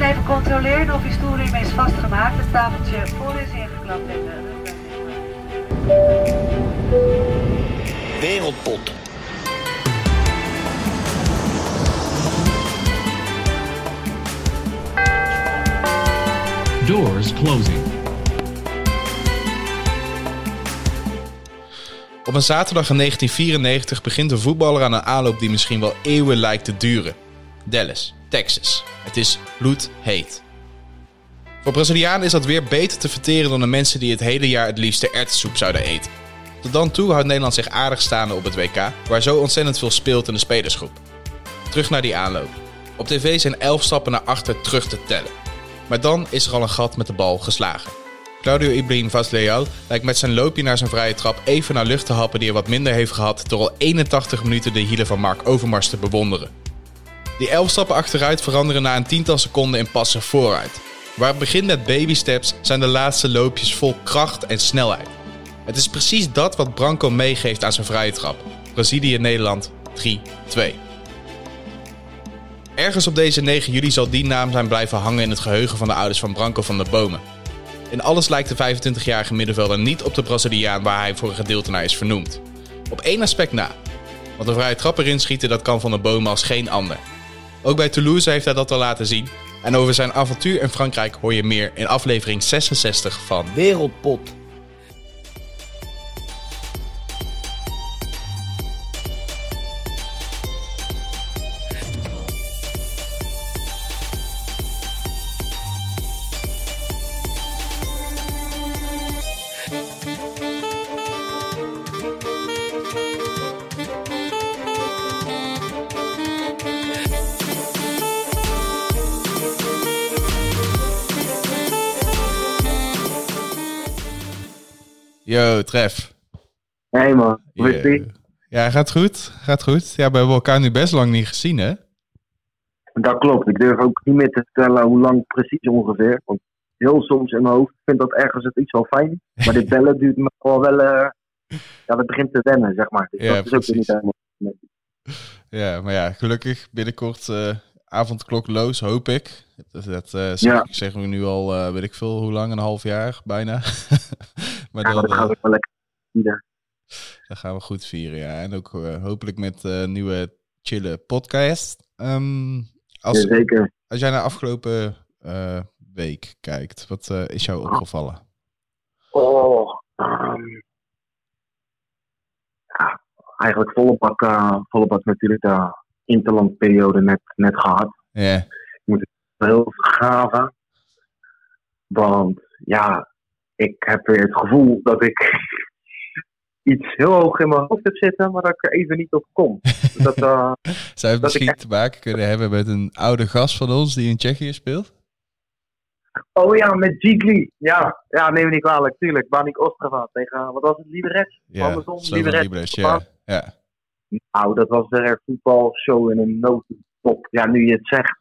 even controleren of uw stoel hiermee is vastgemaakt. Het tafeltje voor is ingeklapt en de Wereldpot. Doors closing. Op een zaterdag in 1994 begint een voetballer aan een aanloop die misschien wel eeuwen lijkt te duren. Dallas, Texas. Het is bloedheet. Voor Brazilianen is dat weer beter te verteren dan de mensen die het hele jaar het liefste erwtensoep zouden eten. Tot dan toe houdt Nederland zich aardig staande op het WK, waar zo ontzettend veel speelt in de spelersgroep. Terug naar die aanloop. Op tv zijn 11 stappen naar achter terug te tellen. Maar dan is er al een gat met de bal geslagen. Claudio Ibrahim Vasleal lijkt met zijn loopje naar zijn vrije trap even naar lucht te happen die hij wat minder heeft gehad door al 81 minuten de hielen van Mark Overmars te bewonderen. Die 11 stappen achteruit veranderen na een tiental seconden in passen vooruit. Waar het begint met baby steps zijn de laatste loopjes vol kracht en snelheid. Het is precies dat wat Branco meegeeft aan zijn vrije trap. Brazilië-Nederland 3-2. Ergens op deze 9 juli zal die naam zijn blijven hangen in het geheugen van de ouders van Branco van der Bomen. In alles lijkt de 25-jarige middenvelder niet op de Braziliaan waar hij voor een gedeelte naar is vernoemd. Op één aspect na. Want een vrije trap erin schieten dat kan van der Bomen als geen ander. Ook bij Toulouse heeft hij dat al laten zien. En over zijn avontuur in Frankrijk hoor je meer in aflevering 66 van Wereldpot. Tref. Hey man, hoe is die? Ja, gaat goed. Gaat goed. Ja, we hebben elkaar nu best lang niet gezien, hè? Dat klopt. Ik durf ook niet meer te vertellen hoe lang precies ongeveer. Want heel soms in mijn hoofd vind dat ergens het iets wel fijn. Maar dit bellen duurt me wel wel... eh, ja, dat begint te wennen, zeg maar. Dus Ja, dat is ook niet helemaal... Ja, maar ja, gelukkig binnenkort eh avondklokloos, hoop ik. Dat, dat zeg, Ja. zeggen we nu al, weet ik veel, hoe lang? Een half jaar, bijna. maar Ja, dan, dat gaat eh, ook wel lekker. vieren. dat gaan we goed vieren, ja. En ook eh, hopelijk met eh nieuwe chille podcast. Ehm, als, Zeker. als jij naar afgelopen eh, week kijkt, wat eh, is jou opgevallen? Oh, ehm, ja, eigenlijk volle bak, eh, volle bak natuurlijk de interlandperiode net, net gehad. Ja, heel gaven. Want ja, ik heb weer het gevoel dat ik iets heel hoog in mijn hoofd heb zitten, maar dat ik er even niet op kom. Dat, eh, zou het Dat misschien echt- te maken kunnen hebben met een oude gast van ons die in Tsjechië speelt? oh ja, met Gigli. Ja, ja, neem me niet kwalijk, tuurlijk. Banik Ostrava tegen, wat was het, Liberec? Ja, Andersom, Liberec. Liberec, ja. ja. Nou, dat was er voetbalshow in een notendop. Ja, nu je het zegt.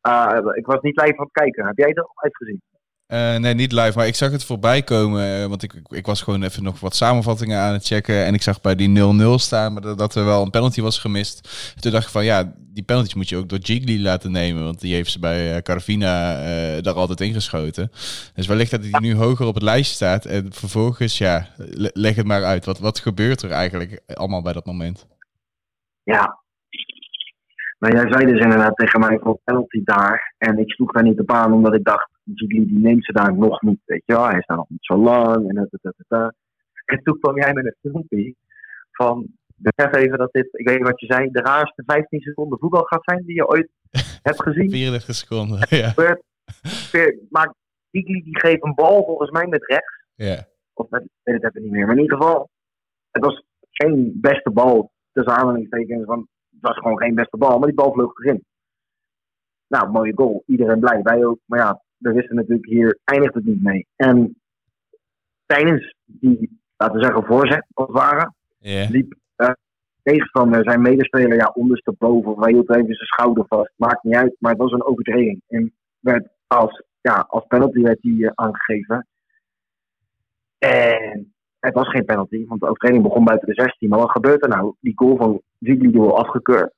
Eh, ik was niet live aan het kijken. Heb jij al uitgezien? Eh, nee, niet live, maar ik zag het voorbij komen. eh, want ik, ik, was gewoon even nog wat samenvattingen aan het checken. En ik zag bij die 0-0 staan, maar dat, er wel een penalty was gemist. Toen dacht ik van ja, die penalties moet je ook door Gigli laten nemen. Want die heeft ze bij eh, Carvina eh, daar altijd ingeschoten. Dus wellicht dat hij nu hoger op het lijstje staat. En vervolgens, ja, le- leg het maar uit. Wat, wat gebeurt er eigenlijk allemaal bij dat moment? Ja. Maar jij zei dus inderdaad tegen mij voor penalty daar. En ik sloeg daar niet op aan, omdat ik dacht, Gigli die neemt ze daar nog niet. Weet je wel, hij is daar nog niet zo lang. En, dat, dat, dat, dat. en toen kwam jij met een filmpje van, besef even dat dit, ik weet niet wat je zei, de raarste 15 seconden voetbal gaat zijn die je ooit hebt gezien. 34 seconden, ja. gebeurt. Maar Gigli die geeft een bal volgens mij met rechts. ja. Of met, ik weet het even niet meer. Maar in ieder geval, het was geen beste bal. Tussen aanhalingstekens. Want het was gewoon geen beste bal. Maar die bal vloog erin. Nou, mooie goal. Iedereen blij. Wij ook. Maar ja, we wisten natuurlijk hier eindigt het niet mee. En tijdens die, laten we zeggen, voorzet, als het ware, liep eh, tegenstander, zijn medespeler, ja, ondersteboven. Wij hield even zijn schouder vast. Maakt niet uit, maar het was een overtreding. En werd als, ja, als penalty werd die eh, aangegeven. En het was geen penalty, want de overtreding begon buiten de 16. Maar wat gebeurt er nou? Die goal van Zigli die wordt afgekeurd.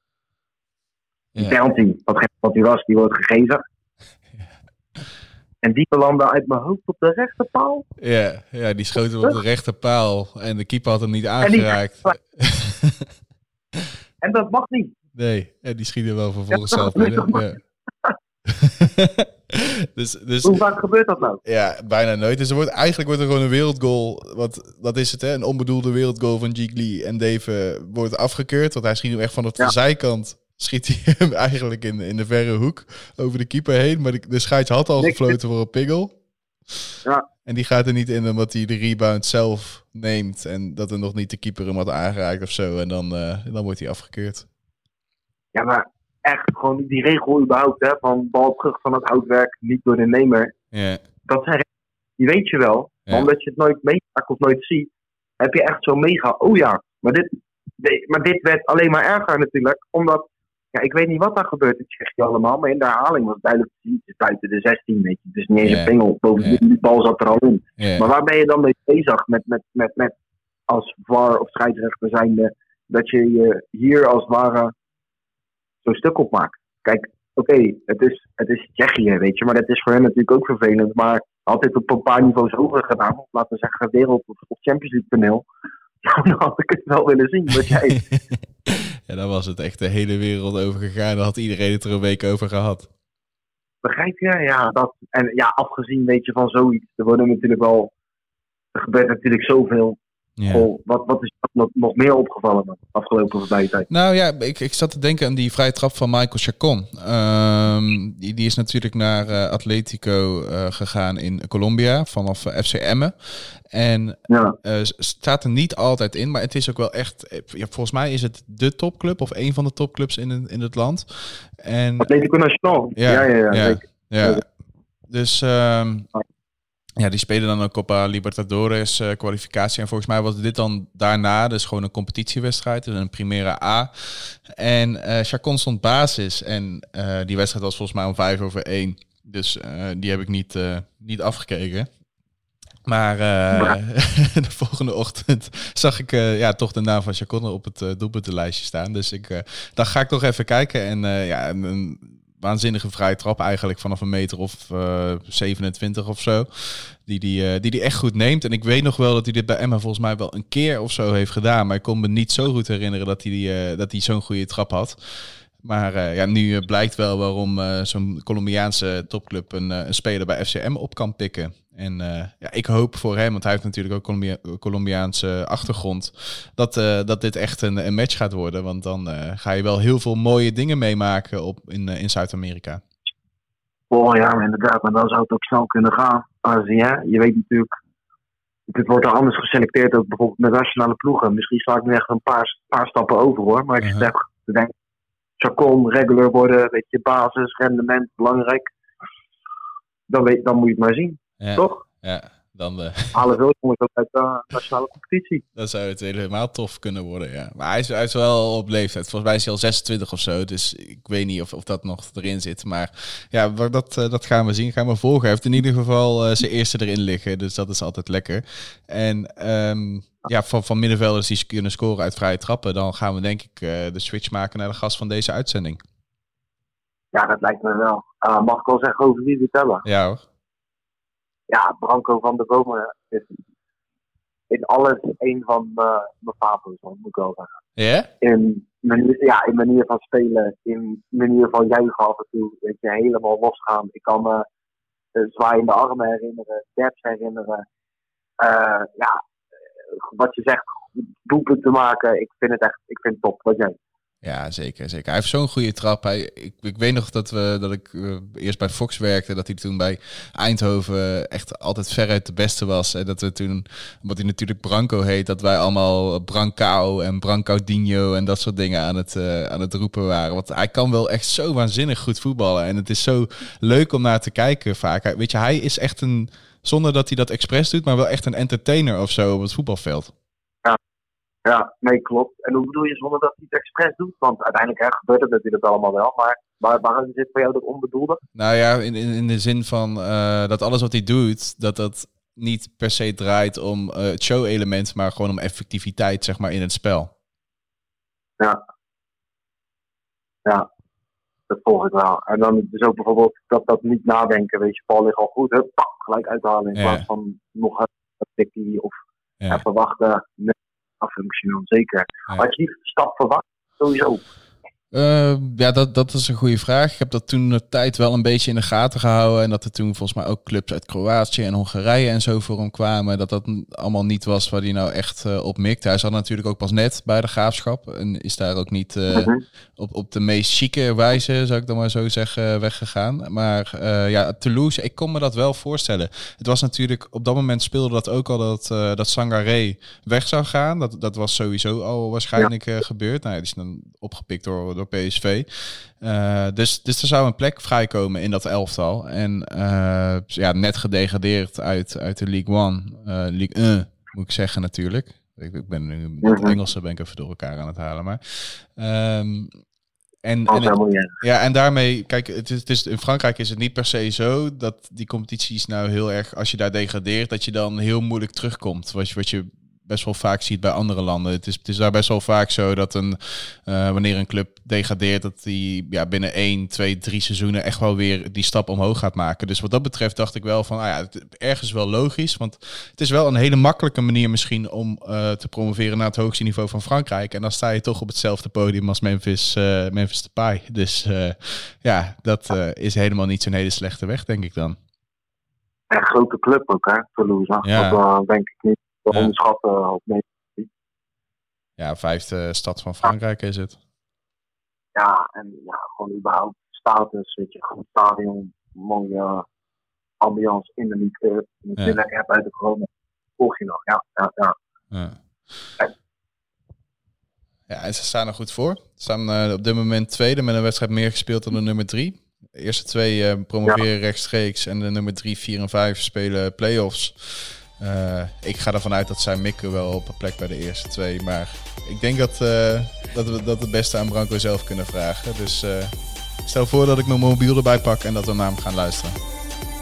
Die Ja. penalty, wat geen penalty was, die wordt gegeven. En die belandde uit mijn hoofd op de rechterpaal. Ja, ja die schoot hem op de rechterpaal. En de keeper had hem niet aangeraakt. En dat mag niet. Nee, en die schiet er wel vervolgens zelf binnen. Dus, dus, Hoe vaak gebeurt dat nou? Ja, bijna nooit. Dus er wordt, eigenlijk wordt er gewoon een wereldgoal. Wat, wat is het, hè? Een onbedoelde wereldgoal van Gigli. En Dave wordt afgekeurd. Want hij schiet hem echt van de zijkant. Schiet hij hem eigenlijk in, in de verre hoek over de keeper heen. Maar de, de scheids had al gefloten voor een pingel. Ja. En die gaat er niet in omdat hij de rebound zelf neemt. En dat er nog niet de keeper hem had aangeraakt of zo. En dan, uh, dan wordt hij afgekeurd. Ja, maar echt gewoon die regel überhaupt, hè, van bal terug van het houtwerk, niet door de nemer. Dat zijn die weet je wel. Omdat je het nooit meemaakt of nooit ziet, heb je echt zo mega, oh ja, maar dit, maar dit werd alleen maar erger natuurlijk, omdat, ja, ik weet niet wat daar gebeurt, dat zeg je allemaal, maar in de herhaling was duidelijk te zien, het is buiten de 16, weet je, dus niet eens Ja. een pingel, boven Ja. die bal zat er al in. Maar waar ben je dan mee bezig met, met, met, met als VAR of scheidsrechter zijnde, dat je je hier als het ware zo'n stuk op maakt? Kijk, oké, het, is, het is Tsjechië, weet je, maar dat is voor hen natuurlijk ook vervelend. Maar altijd op een paar niveaus hoger gedaan, laten we zeggen wereld- of, of Champions League toneel. Dan had ik het wel willen zien, wat jij... ja, daar was het echt de hele wereld over gegaan. Daar had iedereen het er een week over gehad. Begrijp je? Ja, dat, en ja, afgezien weet je van zoiets, er worden natuurlijk wel... Er gebeurt natuurlijk zoveel. Ja. Wat, wat is nog, nog meer opgevallen de afgelopen voorbije tijd? Nou ja, ik, ik zat te denken aan die vrije trap van Michael Chacon. Ehm, die, die is natuurlijk naar eh, Atletico eh, gegaan in Colombia vanaf eh, FC Emmen. En Ja, staat er niet altijd in, maar het is ook wel echt... Ja, volgens mij is het de topclub of een van de topclubs in, het- in het land. En Atletico Nacional. Ja, Ja, ja, ja. dus ehm, ja, die spelen dan ook Copa Libertadores eh, kwalificatie. En volgens mij was dit dan daarna, dus gewoon een competitiewedstrijd, dus een Primera A. En eh Chacon stond basis en eh, die wedstrijd was volgens mij om vijf over één. Dus eh, die heb ik niet, eh, niet afgekeken. Maar eh, de volgende ochtend zag ik eh, ja, toch de naam van Chacon op het eh doelpuntenlijstje staan. Dus ik eh dacht, ga ik toch even kijken. En eh, ja, een, een waanzinnige vrije trap eigenlijk vanaf een meter of eh 27 of zo. Die die, eh, die die echt goed neemt. En ik weet nog wel dat hij dit bij Emma volgens mij wel een keer of zo heeft gedaan. Maar ik kon me niet zo goed herinneren dat hij, die, eh, dat hij zo'n goede trap had. Maar eh, ja, nu eh, blijkt wel waarom eh, zo'n Colombiaanse topclub een, eh, een speler bij FCM op kan pikken. En eh, ja, ik hoop voor hem, want hij heeft natuurlijk ook Colombia Colombiaanse achtergrond, dat, eh, dat dit echt een, een match gaat worden. Want dan eh, ga je wel heel veel mooie dingen meemaken op, in, in Zuid-Amerika. Oh ja, inderdaad. Maar dan zou het ook snel kunnen gaan. Als, ja, je weet natuurlijk... Het wordt er anders geselecteerd, ook bijvoorbeeld met nationale ploegen. Misschien sla ik nu echt een paar, paar stappen over hoor. Maar ik Uh-huh. zeg, ik denk, Chacon, regular worden, weet je, basis, rendement, belangrijk. Dan, weet, dan moet je het maar zien, Ja, toch? ja dan, eh, Halen veel jongens ook uit de nationale competitie. dan zou het helemaal tof kunnen worden. Ja. Maar hij is, hij is wel op leeftijd. Volgens mij is hij al 26 of zo. Dus ik weet niet of, of dat nog erin zit. Maar ja, dat, eh, dat gaan we zien. Gaan we volgen. Hij heeft in ieder geval eh, zijn eerste erin liggen. Dus dat is altijd lekker. En ehm, ja, van, van middenvelders die kunnen scoren uit vrije trappen. Dan gaan we denk ik eh, de switch maken naar de gast van deze uitzending. Ja, dat lijkt me wel. Mag ik wel zeggen over wie we het hebben? Ja hoor. Ja, Branco van der Bomen is in alles een van eh, mijn favorieten, moet ik wel zeggen. In manier, ja, in manier van spelen, in manier van juichen af en toe. Weet je, helemaal losgaan. Ik kan me de zwaaiende armen herinneren, steps herinneren. Eh, ja, wat je zegt, doelpunten maken. Ik vind het echt, ik vind het top. Wat jij? Ja, zeker, zeker. Hij heeft zo'n goede trap. Hij, ik, weet nog dat, we, dat ik eh, eerst bij Fox werkte. Dat hij toen bij Eindhoven echt altijd veruit de beste was. En dat we toen, omdat hij natuurlijk Branco heet, dat wij allemaal Brancao en Brancaudinho en dat soort dingen aan het, eh, aan het roepen waren. Want hij kan wel echt zo waanzinnig goed voetballen. En het is zo leuk om naar te kijken vaak. Weet je, hij is echt een, zonder dat hij dat expres doet, maar wel echt een entertainer of zo op het voetbalveld. Ja, nee, klopt. En hoe bedoel je zonder dat hij het expres doet? Want uiteindelijk hè, gebeurt het natuurlijk allemaal wel. Maar waar, waarom zit voor jou dat onbedoelde? Nou ja, in, in, in de zin van eh, dat alles wat hij doet, dat dat niet per se draait om eh, het show-element, maar gewoon om effectiviteit, zeg maar, in het spel. Ja. Ja. dat volg ik wel. En dan dus ook bijvoorbeeld dat, dat niet nadenken, weet je, bal ligt al goed, hup, pak, gelijk uithalen in Ja. plaats van nog een tikkie of Ja. even wachten. Nee, dan zeker. Ja. Had je die stap verwacht? Sowieso. Eh, ja, dat, dat is een goede vraag. Ik heb dat toen de tijd wel een beetje in de gaten gehouden. En dat er toen volgens mij ook clubs uit Kroatië en Hongarije en zo voor hem kwamen. Dat dat allemaal niet was waar hij nou echt eh, op mikte. Hij zat natuurlijk ook pas net bij de graafschap. En is daar ook niet eh, Mhm. op, op de meest chique wijze, zou ik dan maar zo zeggen, weggegaan. Maar eh, ja, Toulouse, ik kon me dat wel voorstellen. Het was natuurlijk, op dat moment speelde dat ook al dat, eh dat Sangaré weg zou gaan. Dat, dat was sowieso al waarschijnlijk eh, gebeurd. Nou, ja, die is dan opgepikt door, door PSV. Eh, dus, dus er zou een plek vrijkomen in dat elftal. En eh, ja, net gedegradeerd uit, uit de League One. eh League 1, moet ik zeggen natuurlijk. Ik, ik ben nu met het Mhm. Engelse ben ik even door elkaar aan het halen. Maar, ehm, en, ja, en daarmee, kijk, het is, het is, in Frankrijk is het niet per se zo dat die competities nou heel erg, als je daar degradeert, dat je dan heel moeilijk terugkomt. Wat je, wat je best wel vaak ziet bij andere landen. Het is, het is daar best wel vaak zo dat een, eh, wanneer een club degradeert, dat die ja, binnen 1, 2, 3 seizoenen echt wel weer die stap omhoog gaat maken. Dus wat dat betreft dacht ik wel van, ah ja, het, ergens wel logisch. Want het is wel een hele makkelijke manier misschien om eh, te promoveren naar het hoogste niveau van Frankrijk. En dan sta je toch op hetzelfde podium als Memphis, eh Memphis Depay. Dus ja, dat is helemaal niet zo'n hele slechte weg, denk ik dan. Echt grote club ook, hè, Toulouse. Ja. Dat denk ik niet Ja. onderschatten. Of nee. Ja, vijfde stad van Frankrijk is het. Ja, en ja, gewoon überhaupt status, weet je, gewoon stadion, mooie ambiance in de liefde. Natuurlijk heb uit de corona. Volg je nog, ja, ja, ja. Ja. Ja, en ze staan er goed voor. Ze staan eh, op dit moment tweede met een wedstrijd meer gespeeld dan de nummer drie. De eerste twee eh, promoveren rechtstreeks en de nummer drie, vier en vijf spelen play-offs. Eh, ik ga ervan uit dat zij mikken wel op een plek bij de eerste twee. Maar ik denk dat, eh, dat we dat het beste aan Branco zelf kunnen vragen. Dus eh, stel voor dat ik mijn mobiel erbij pak en dat we naar hem gaan luisteren.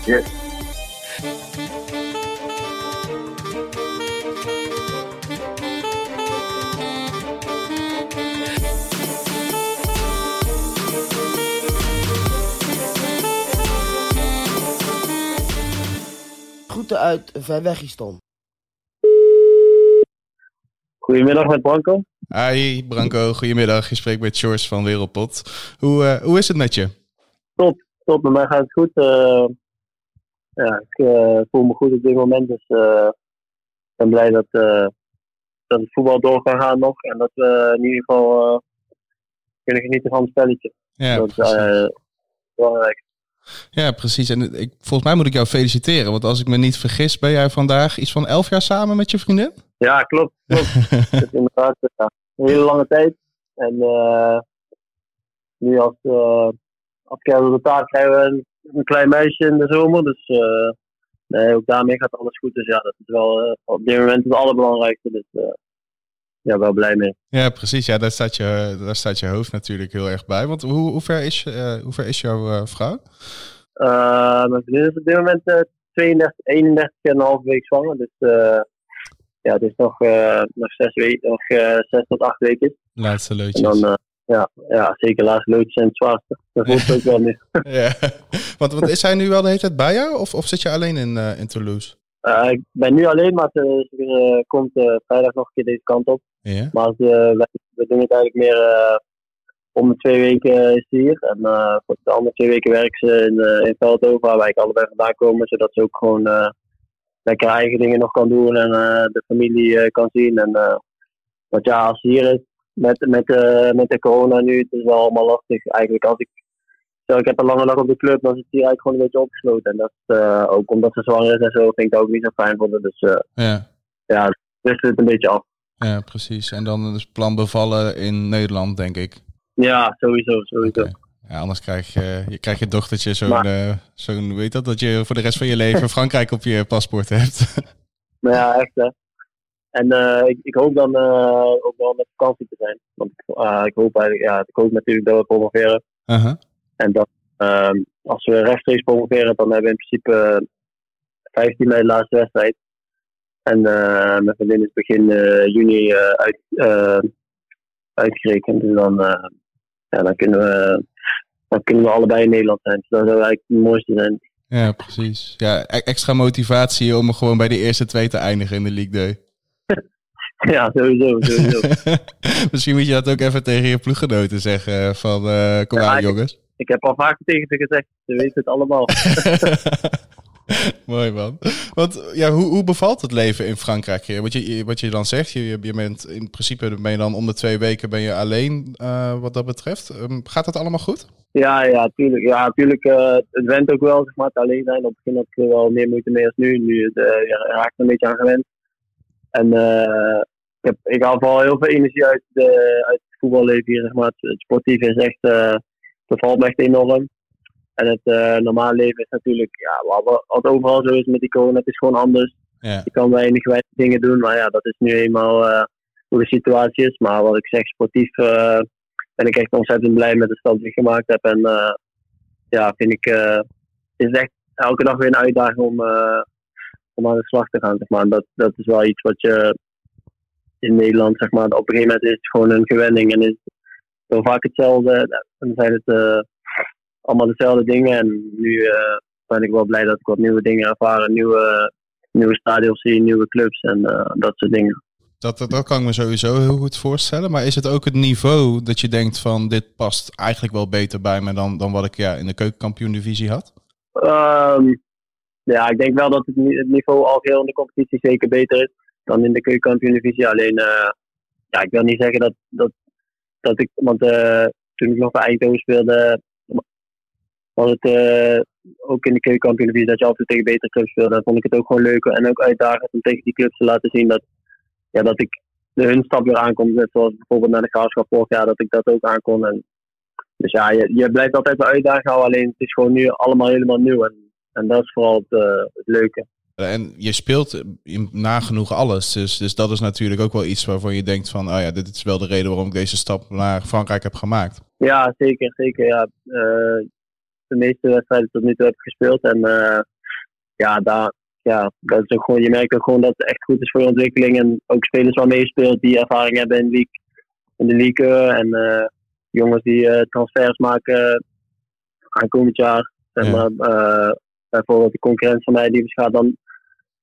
Yes. Groeten uit Verwegistan. Goedemiddag met Branko. Hi Branco, goedemiddag. Je spreekt met George van Wereldpot. Hoe, eh, hoe is het met je? Top, met mij gaat het goed. Eh, ja, ik eh, voel me goed op dit moment. Dus eh, ik ben blij dat, eh, dat het voetbal door kan gaan nog. En dat we in ieder geval eh, kunnen genieten van het spelletje. Ja, dat is eh, belangrijk. Ja, precies. En ik, volgens mij moet ik jou feliciteren. Want als ik me niet vergis, ben jij vandaag iets van elf jaar samen met je vriendin? Ja, klopt. klopt. Het is inderdaad ja, een hele lange tijd. En eh, nu als, uh, als resultaat krijgen we een, een klein meisje in de zomer. Dus eh, nee, ook daarmee gaat alles goed. Dus ja, dat is wel eh, op dit moment het allerbelangrijkste. Dus eh, ja, wel blij mee. Ja, precies. Ja, daar staat je, daar staat je hoofd natuurlijk heel erg bij. Want hoe, hoe, ver, is, eh, hoe ver is jouw eh, vrouw? Uh, mijn vriendin is op dit moment uh, 32, 31 en een half week zwanger. Dus ja, het is nog, nog, zes, weken, nog zes tot acht weken. Laatste leutjes. En dan, ja, ja, zeker laatste leutjes het zwaarste. Dat voelt ook wel nu. ja. want, want is hij nu wel de hele tijd bij jou? Of, of zit je alleen in, in Toulouse? Uh, ik ben nu alleen, maar ze, ze uh, komt uh, vrijdag nog een keer deze kant op. Ja. Maar wij, we doen het eigenlijk meer om de twee weken is ze hier. En voor de andere twee weken werken ze in, in Veldhoven, waar wij allebei vandaan komen. Zodat ze ook gewoon lekker eigen dingen nog kan doen en de familie kan zien. En, want ja, als ze hier is met, met, met de corona nu, het is wel allemaal lastig. Eigenlijk als ik Stel, ik heb een lange dag op de club, dan zit hij eigenlijk gewoon een beetje opgesloten. En dat uh, ook omdat ze zwanger is en zo, vind ik dat ook niet zo fijn voor Dus uh, ja, ja dus het een beetje af. Ja, precies. En dan is plan bevallen in Nederland, denk ik. Ja, sowieso, sowieso. Okay. Ja, anders krijg je, je, krijg je dochtertje zo'n, uh, zo'n, weet dat, dat je voor de rest van je leven Frankrijk op je paspoort hebt. nou ja, echt hè. En uh, ik, ik, hoop dan uh, ook wel met vakantie te zijn. Want uh, ik, hoop eigenlijk, ja, ik hoop natuurlijk dat we promoveren. -huh. En dan, uh, als we rechtstreeks promoveren, dan hebben we in principe uh, 15 mei de laatste wedstrijd. En uh, mijn vriendin is begin juni uit, uitgerekend. Dus dan, ja, dan kunnen we dan kunnen we allebei in Nederland zijn. Dus dat zou eigenlijk het mooiste zijn. Ja, precies. Ja, e- extra motivatie om gewoon bij de eerste twee te eindigen in de League Day. Ja, sowieso. sowieso. Misschien moet je dat ook even tegen je ploeggenoten zeggen. Van, eh, kom Ja, aan jongens. Ik heb al vaker tegen ze gezegd, ze weten het allemaal. Mooi man. Want ja, hoe, hoe bevalt het leven in Frankrijk? hier? Wat je, wat je dan zegt, je, je bent in principe ben je dan om de twee weken ben je alleen eh, wat dat betreft. Ehm, gaat dat allemaal goed? Ja, ja, tuurlijk. Ja, tuurlijk eh, het went ook wel, zeg maar, het alleen zijn. Op het begin had ik er wel meer moeite mee als nu. Nu uh, ja, raak ik er een beetje aan gewend. En ik, heb, ik haal vooral heel veel energie uit, de, uit het voetballeven hier, zeg maar. Het, het sportieve is echt, bevalt me echt enorm. En het eh normale leven is natuurlijk, ja, wat, wat overal zo is met die corona, het is gewoon anders. Ja. Je kan weinig, weinig dingen doen, maar ja, dat is nu eenmaal eh, hoe de situatie is. Maar wat ik zeg, sportief eh, ben ik echt ontzettend blij met de stap die ik gemaakt heb. En ja, vind ik, het is echt elke dag weer een uitdaging om, om aan de slag te gaan. Zeg maar. En dat, dat is wel iets wat je in Nederland, zeg maar, op een gegeven moment is het gewoon een gewenning en is heel vaak hetzelfde. Dan zijn het eh, allemaal dezelfde dingen. En nu eh, ben ik wel blij dat ik wat nieuwe dingen ervaren, nieuwe, nieuwe stadions zie, nieuwe clubs en eh, dat soort dingen. Dat, dat, dat kan ik me sowieso heel goed voorstellen. Maar is het ook het niveau dat je denkt van dit past eigenlijk wel beter bij me dan, dan wat ik ja, in de keukenkampioen-divisie had? Ehm, ja, ik denk wel dat het, ni- het niveau al geheel in de competitie zeker beter is dan in de keukenkampioen-divisie. Alleen, ja, ik wil niet zeggen dat, dat, dat ik, want eh, toen ik nog bij Eindhoven speelde, was het eh, ook in de keukenkampioen-divisie dat je altijd tegen betere clubs speelde. Dan vond ik het ook gewoon leuk en ook uitdagend om tegen die clubs te laten zien dat, ja, dat ik de hun stap weer aankom. Net zoals bijvoorbeeld naar de graafschap vorig jaar, dat ik dat ook aankon. En, dus ja, je, je blijft altijd wel uitdaging houden, alleen het is gewoon nu allemaal helemaal nieuw. En, en dat is vooral het, eh, het leuke. En je speelt nagenoeg alles. Dus, dus dat is natuurlijk ook wel iets waarvan je denkt van... oh ja, dit is wel de reden waarom ik deze stap naar Frankrijk heb gemaakt. Ja, zeker. zeker ja. Eh, de meeste wedstrijden tot nu toe heb ik gespeeld. En eh, ja, daar, ja, dat is ook gewoon, je merkt ook gewoon dat het echt goed is voor je ontwikkeling. En ook spelers waarmee je speelt die ervaring hebben in, de league, in de league. En eh, jongens die eh, transfers maken aankomend jaar. Zeg maar, eh, bijvoorbeeld de concurrent van mij die gaat dan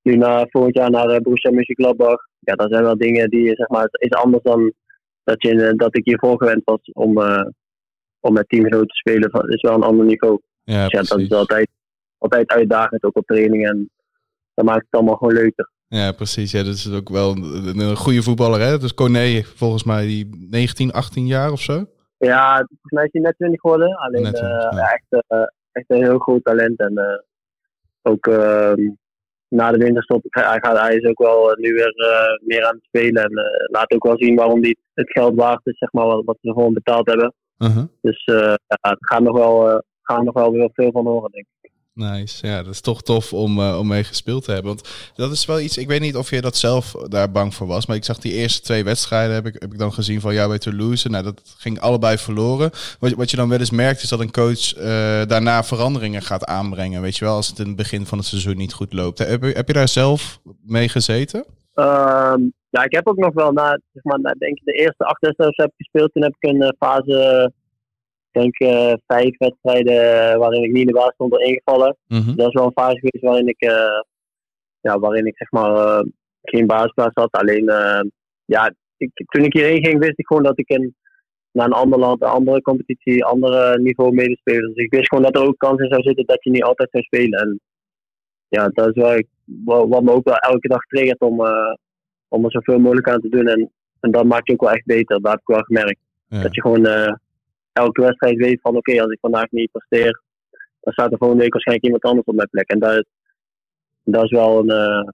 nu naar, volgend jaar naar uh, Borussia Mönchengladbach. Ja, dat zijn wel dingen die, zeg maar, het is anders dan dat, je, eh, dat ik hiervoor gewend was om, eh, om met teamgenoten te spelen. Dat is wel een ander niveau. Ja, Dus ja, dat is altijd, altijd uitdagend, ook op training. En dat maakt het allemaal gewoon leuker. Ja, precies. Ja, dat is ook wel een, een goede voetballer, hè? Dus Corné, volgens mij die 19, 18 jaar of zo. Ja, volgens mij is hij net 20 geworden. Alleen Net 20, eh, ja. echt, eh, echt een heel groot talent. En eh, ook ehm, na de winterstop, hij, gaat, hij is ook wel eh, nu weer eh, meer aan het spelen. En eh, laat ook wel zien waarom hij het geld waard is, zeg maar, wat, wat ze ervoor hem betaald hebben. Uh-huh. Dus ja, er gaat nog wel, gaan nog wel weer veel van horen, denk ik. Nice. Ja, dat is toch tof om, eh, om mee gespeeld te hebben. Want dat is wel iets. Ik weet niet of je dat zelf daar bang voor was. Maar ik zag die eerste twee wedstrijden. Heb ik, heb ik dan gezien van jou bij Toulouse. Nou, dat ging allebei verloren. Wat, wat je dan wel eens merkt, is dat een coach eh, daarna veranderingen gaat aanbrengen. Weet je wel, als het in het begin van het seizoen niet goed loopt. Heb, je- heb je daar zelf mee gezeten? Ehm, ja, ik heb ook nog wel na, zeg maar, na denk ik, de eerste acht wedstrijden heb ik gespeeld. Toen heb ik een eh, fase, denk eh, vijf wedstrijden waarin ik niet in de baas stond ingevallen. Mhm. Dat is wel een fase geweest waarin ik, eh, ja, waarin ik zeg maar eh, geen basisplaats had. Alleen, eh, ja, ik, toen ik hierheen ging wist ik gewoon dat ik in, naar een ander land, een andere competitie, andere niveau medespelers. Dus ik wist gewoon dat er ook kans in zou zitten dat je niet altijd zou spelen. En ja, dat is wel, wat, wat me ook wel elke dag triggert om, eh, om er zoveel mogelijk aan te doen. En, en dat maakt je ook wel echt beter. Dat heb ik wel gemerkt. Ja. Dat je gewoon eh, elke wedstrijd weet van oké, als ik vandaag niet presteer, dan staat er volgende week waarschijnlijk iemand anders op mijn plek. En dat, dat is wel een, eh,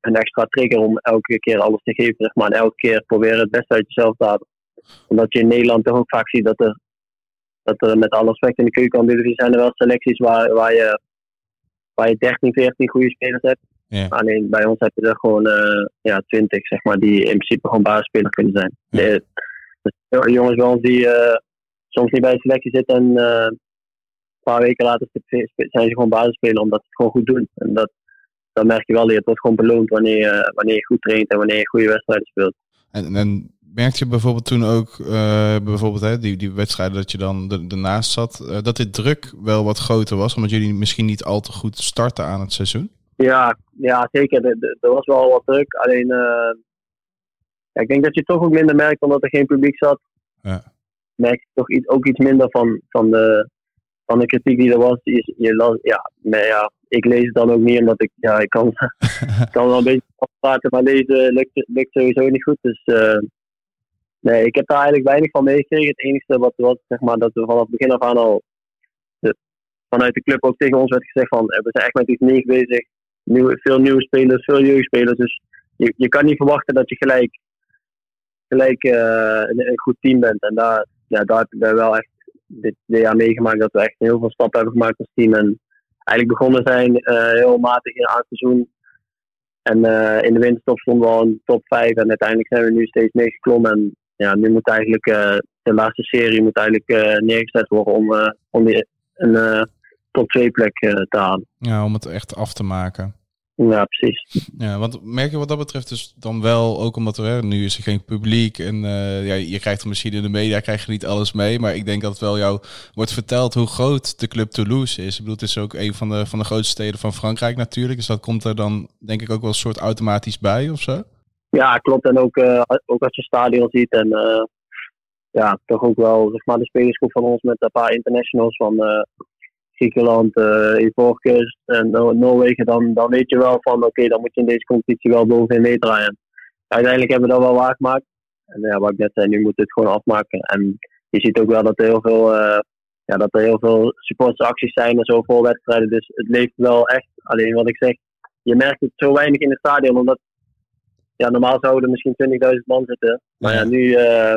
een extra trigger om elke keer alles te geven, zeg maar. En elke keer proberen het beste uit jezelf te halen. Omdat je in Nederland toch ook vaak ziet dat er, dat er met alle respect in de keukenkampioen zijn er wel selecties waar, waar, je, waar je 13, 14 goede spelers hebt. Ja. Alleen bij ons heb je er gewoon eh, ja, 20, zeg maar, die in principe gewoon basisspeler kunnen zijn. Ja. De, de jongens bij ons die eh, soms niet bij de selectie zitten en eh, een paar weken later zijn ze gewoon basisspeler omdat ze het gewoon goed doen. En dat, dat merk je wel, het wordt gewoon beloond wanneer je, wanneer je goed traint en wanneer je goede wedstrijden speelt. En, en merkte je bijvoorbeeld toen ook, uh, bijvoorbeeld hè, die, die wedstrijden dat je dan er, ernaast zat, uh, dat dit druk wel wat groter was, omdat jullie misschien niet al te goed starten aan het seizoen? Ja, ja zeker. Er was wel wat druk. Alleen, uh, ja, ik denk dat je toch ook minder merkt omdat er geen publiek zat. Ja. Merk je toch iets, ook iets minder van, van, de, van de kritiek die er was. Je, je las, ja, maar ja, ik lees het dan ook niet omdat ik, ja, ik kan, kan wel een beetje praten, maar lezen lukt, lukt sowieso niet goed. Dus uh, nee, ik heb daar eigenlijk weinig van meegekregen. Het enige wat was, zeg maar, dat we vanaf het begin af aan al de, vanuit de club ook tegen ons werd gezegd van, we zijn echt met iets nieuws bezig. Nieuw, veel nieuwe spelers, veel jeugdspelers. Dus je, je kan niet verwachten dat je gelijk, gelijk uh, een, een, goed team bent. En daar, ja, daar heb ik wel echt dit, jaar meegemaakt dat we echt heel veel stappen hebben gemaakt als team. En eigenlijk begonnen zijn uh, heel matig in het seizoen. En uh, in de winterstop stonden we al in top 5 en uiteindelijk zijn we nu steeds meer geklommen. En ja, nu moet eigenlijk uh, de laatste serie moet eigenlijk neergezet worden om, om die, een top 2 plek te halen. Ja, om het echt af te maken. Ja, precies. Ja, want merk je wat dat betreft dus dan wel, ook omdat er hè, nu is er geen publiek en uh, ja, je krijgt misschien in de media krijg je niet alles mee, maar ik denk dat het wel jou wordt verteld hoe groot de club Toulouse is. Ik bedoel, het is ook een van de, van de grootste steden van Frankrijk natuurlijk, dus dat komt er dan denk ik ook wel een soort automatisch bij of zo? Ja, klopt. En ook, uh, ook als je stadion ziet en uh, ja, toch ook wel zeg maar de spelersgroep van ons met een paar internationals van Griekenland, uh, Ivoorkust en Noorwegen, dan, dan weet je wel van oké, okay, dan moet je in deze competitie wel bovenin meedraaien. Uiteindelijk hebben we dat wel waargemaakt. En ja, wat ik net zei, nu moet het gewoon afmaken. En je ziet ook wel dat er heel veel, uh, ja, dat er heel veel supportersacties zijn en zo voor wedstrijden. Dus het leeft wel echt. Alleen wat ik zeg, je merkt het zo weinig in het stadion, omdat ja, normaal zouden er misschien 20.000 man zitten. Maar ja, nu, uh,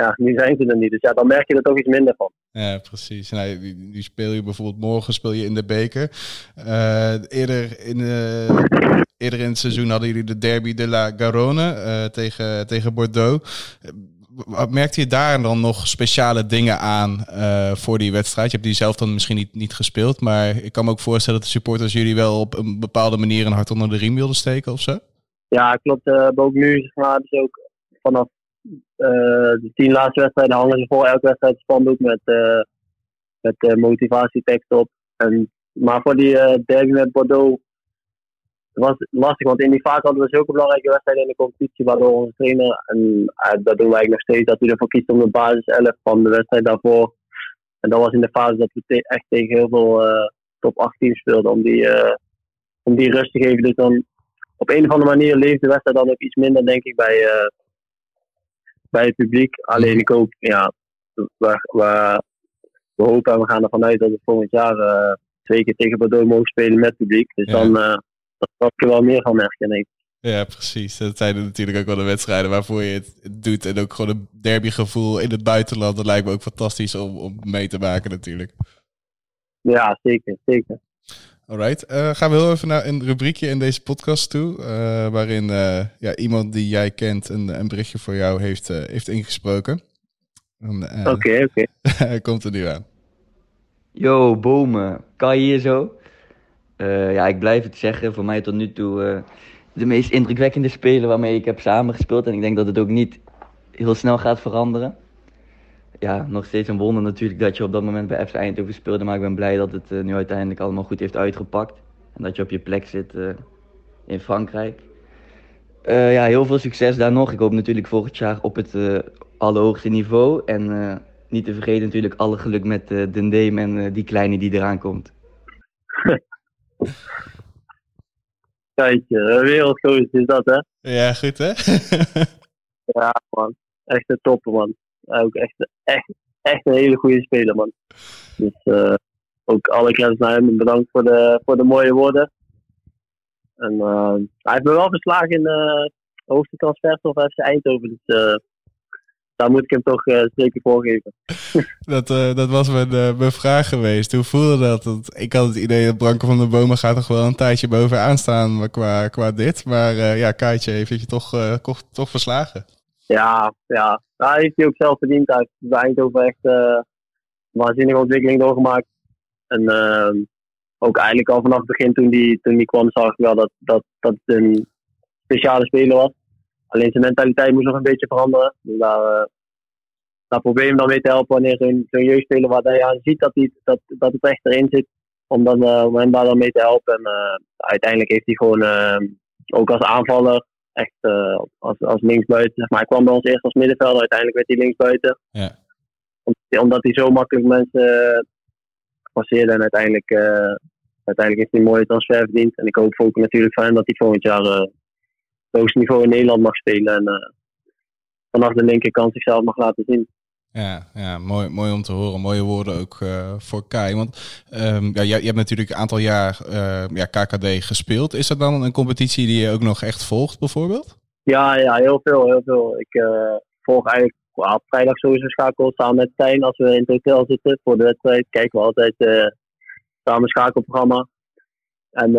ja, nu zijn ze er niet. Dus ja, dan merk je er toch iets minder van. Ja, precies. Nou, nu speel je bijvoorbeeld morgen speel je in de beker. Uh, eerder, in, uh, eerder in het seizoen hadden jullie de derby de la Garonne uh, tegen, tegen Bordeaux. Merkte je daar dan nog speciale dingen aan voor die wedstrijd? Je hebt die zelf dan misschien niet, niet gespeeld, maar ik kan me ook voorstellen dat de supporters jullie wel op een bepaalde manier een hart onder de riem wilden steken of zo? Ja, klopt. ook nu, zeg maar, dus ook vanaf de tien laatste wedstrijden hangen ze voor elke wedstrijd spandoek met, uh, met uh, motivatietekst op. En, maar voor die derby met Bordeaux was lastig, want in die fase hadden we zulke belangrijke wedstrijden in de competitie, waardoor onze trainer, en dat doen wij nog steeds, dat hij ervoor kiest om de basis 11 van de wedstrijd daarvoor. En dat was in de fase dat we echt tegen heel veel top 8 teams speelden, om die, om die rust te geven. Dus dan op een of andere manier leeft de wedstrijd dan ook iets minder, denk ik, bij, bij het publiek. Alleen ik hoop, ja, we, we, we hopen en we gaan ervan uit dat we volgend jaar uh, twee keer tegen Bordeaux mogen spelen met publiek. Dus ja. dan uh, dat ik er wel meer van merken, denk ik. Ja, precies. Dat zijn natuurlijk ook wel de wedstrijden waarvoor je het doet. En ook gewoon een derbygevoel in het buitenland. Dat lijkt me ook fantastisch om, om mee te maken natuurlijk. Ja, zeker. zeker. Alright, uh, gaan we heel even naar een rubriekje in deze podcast toe. Uh, waarin uh, ja, iemand die jij kent een, een berichtje voor jou heeft, heeft ingesproken. Oké, oké. Okay, okay. komt er nu aan. Yo, bomen. Kan je hier zo? ja, ik blijf het zeggen. Voor mij tot nu toe de meest indrukwekkende speler waarmee ik heb samengespeeld. En ik denk dat het ook niet heel snel gaat veranderen ja, nog steeds een wonder natuurlijk dat je op dat moment bij FC Eindhoven speelde. Maar ik ben blij dat het uh, nu uiteindelijk allemaal goed heeft uitgepakt. En dat je op je plek zit uh, in Frankrijk. Uh, ja, heel veel succes daar nog. Ik hoop natuurlijk volgend jaar op het allerhoogste niveau. En niet te vergeten natuurlijk alle geluk met uh, Dendeem en die kleine die eraan komt. Kijk, wereldgoed is dat hè? Ja, goed hè? ja man, echt een topper man ook echt, echt, echt een hele goede speler, man. Dus uh, ook alle kennis naar hem bedankt voor de, voor de mooie woorden. En uh, hij heeft me wel verslagen in de hoogste transferstof FC Eindhoven. Dus daar moet ik hem toch zeker voor geven. dat, dat was mijn, mijn vraag geweest. Hoe voelde dat? Want ik had het idee dat Branko van der Bomen gaat toch wel een tijdje bovenaan staan qua, qua dit. Maar ja, Kaatje heeft je toch, toch verslagen. Ja, ja. Daar heeft hij ook zelf verdiend. Hij heeft bij Eindhoven echt een waanzinnige ontwikkeling doorgemaakt. En uh, ook eigenlijk al vanaf het begin toen die, toen die kwam, zag ik wel dat, dat, dat het een speciale speler was. alleen zijn mentaliteit moest nog een beetje veranderen. Dus daar, daar probeer je hem dan mee te helpen wanneer zo'n zo'n jeugdspeler waar hij aan ziet dat, hij, dat, dat het echt erin zit. Om, dan, uh, om hem daar dan mee te helpen. En uiteindelijk heeft hij gewoon ook als aanvaller, echt als, als linksbuiten. Zeg maar hij kwam bij ons eerst als middenvelder, uiteindelijk werd hij linksbuiten. Ja. Omdat hij zo makkelijk mensen passeerde en uiteindelijk, uiteindelijk heeft hij een mooie transfer verdiend. En ik hoop ook natuurlijk van hem dat hij volgend jaar het hoogste niveau in Nederland mag spelen. En vanaf de linkerkant zichzelf mag laten zien. Ja, ja mooi, mooi om te horen. Mooie woorden ook uh, voor Kai. Want um, ja, je, je, hebt natuurlijk een aantal jaar uh, ja, KKD gespeeld. Is dat dan een competitie die je ook nog echt volgt, bijvoorbeeld? Ja, ja heel veel. Heel veel. Ik uh, volg eigenlijk op vrijdag sowieso schakel samen met Tijn. Als we in het hotel zitten voor de wedstrijd, kijken we altijd samen schakelprogramma. En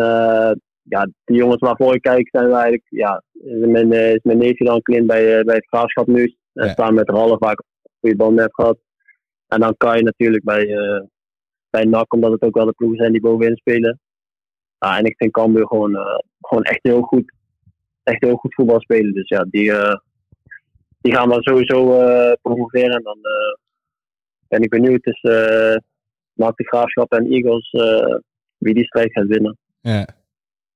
ja, die jongens waarvoor ik kijk zijn we eigenlijk, ja, is mijn, is mijn neefje dan clint bij, bij het graafschap nu. En ja. samen met ik een goede band heb gehad. En dan kan je natuurlijk bij, uh, bij NAC, omdat het ook wel de ploegen zijn die bovenin spelen. Ja, en ik vind Cambuur gewoon, uh, gewoon echt heel goed, echt heel goed voetbal spelen. Dus ja, die, uh, die gaan we sowieso promoveren. En dan ben ik benieuwd tussen NAC de Graafschap en Eagles wie die strijd gaat winnen. Ja.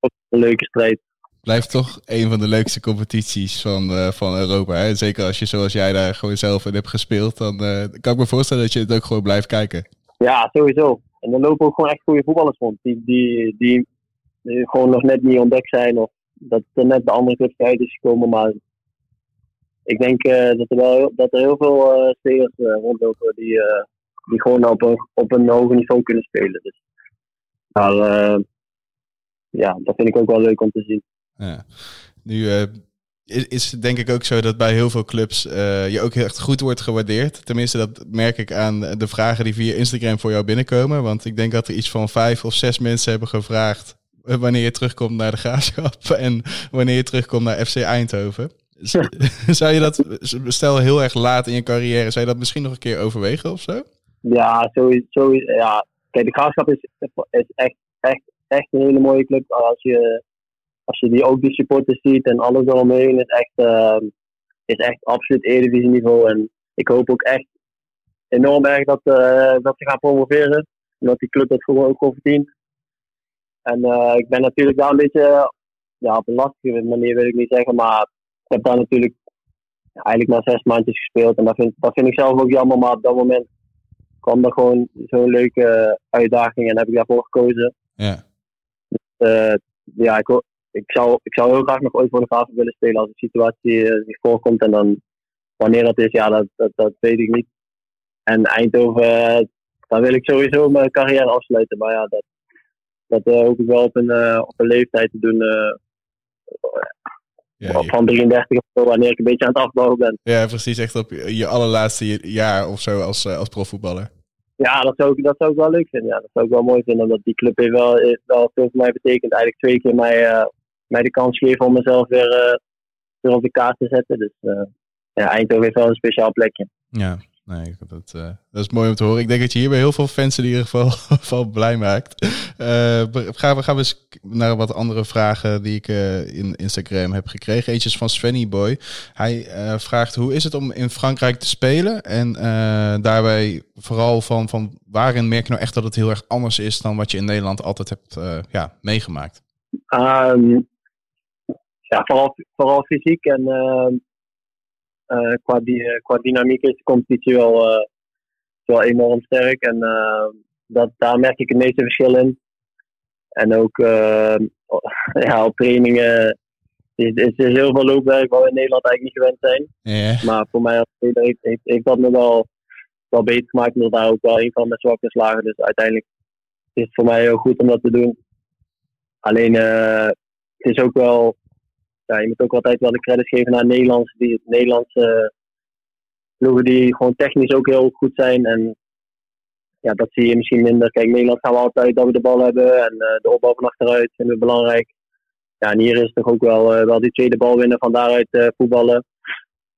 Ook een leuke strijd blijft toch een van de leukste competities van, uh, van Europa. Zeker als je zoals jij daar gewoon zelf in hebt gespeeld, dan uh, kan ik me voorstellen dat je het ook gewoon blijft kijken. Ja, sowieso. En er lopen ook gewoon echt goede voetballers rond. Die, die, die, gewoon nog net niet ontdekt zijn. Of dat er net de andere clubs uit is gekomen. Maar ik denk uh, dat, er wel, dat er heel veel spelers rondlopen die, die gewoon op een, op een hoger niveau kunnen spelen. Dus maar, ja, dat vind ik ook wel leuk om te zien. Ja. Nu uh, is, is denk ik ook zo dat bij heel veel clubs uh, je ook echt goed wordt gewaardeerd. Tenminste, dat merk ik aan de vragen die via Instagram voor jou binnenkomen. Want ik denk dat er iets van vijf of zes mensen hebben gevraagd wanneer je terugkomt naar de graafschap en wanneer je terugkomt naar FC Eindhoven. zou je dat, stel heel erg laat in je carrière, zou je dat misschien nog een keer overwegen of zo? Ja, sowieso. Ja. Kijk, de graafschap is, is echt, echt, echt een hele mooie club. Als je als je die ook die supporters ziet en alles eromheen, is echt, uh, is echt absoluut Eredivisie niveau. En ik hoop ook echt enorm erg dat, uh, dat ze gaan promoveren. En dat die club dat gewoon ook gewoon verdient. En uh, ik ben natuurlijk daar een beetje, ja, op een lastige manier wil ik niet zeggen, maar ik heb daar natuurlijk eigenlijk maar zes maandjes gespeeld. En dat vind, dat vind ik zelf ook jammer, maar op dat moment kwam er gewoon zo'n leuke uitdaging en heb ik daarvoor gekozen. Ja. Dus, ja, ik, ik zou, ik zou heel graag nog ooit voor de Graven willen spelen als de situatie zich voorkomt. En dan, wanneer dat is, ja, dat, dat, dat weet ik niet. En Eindhoven, uh, dan wil ik sowieso mijn carrière afsluiten. Maar ja, dat, dat uh, hoop ik wel op een, op een leeftijd te doen. Ja, van 33 of zo, wanneer ik een beetje aan het afbouwen ben. Ja, precies. Echt op je allerlaatste jaar of zo als, als profvoetballer. Ja, dat zou, ik, dat zou ik wel leuk vinden. Ja. Dat zou ik wel mooi vinden, omdat die club heeft wel, heeft wel veel voor mij betekent. Eigenlijk twee keer mij, mij de kans geven om mezelf weer, uh, weer op de kaart te zetten. Dus uh, ja, Eindhoven heeft wel een speciaal plekje. Ja, nee, dat, uh, dat is mooi om te horen. Ik denk dat je hier bij heel veel fans in ieder geval, geval blij maakt. Uh, gaan, we, gaan we eens naar wat andere vragen die ik uh, in Instagram heb gekregen. Eentje is van Svenny Boy. Hij vraagt hoe is het om in Frankrijk te spelen? En daarbij vooral van, van waarin merk je nou echt dat het heel erg anders is dan wat je in Nederland altijd hebt ja, meegemaakt? Um, ja, vooral, vooral fysiek en uh, uh, qua, die, qua dynamiek is de competitie wel, uh, wel enorm sterk. En dat, daar merk ik het meeste verschil in. En ook ja, op trainingen is, is er heel veel loopwerk waar we in Nederland eigenlijk niet gewend zijn. Yeah. Maar voor mij als speler heeft, heeft, heeft, dat me wel, wel beter gemaakt. Omdat daar ook wel een van mijn zwakke slagen. Dus uiteindelijk is het voor mij heel goed om dat te doen. Alleen het is ook wel ja, je moet ook altijd wel de credits geven naar Nederlands, die, Nederlandse ploegen die gewoon technisch ook heel goed zijn. En ja, dat zie je misschien minder. Kijk, Nederland gaan we altijd dat we de bal hebben en uh, de opbouw van achteruit vinden we belangrijk. Ja, en hier is toch ook wel, uh, wel die tweede bal winnen, van daaruit uh, voetballen.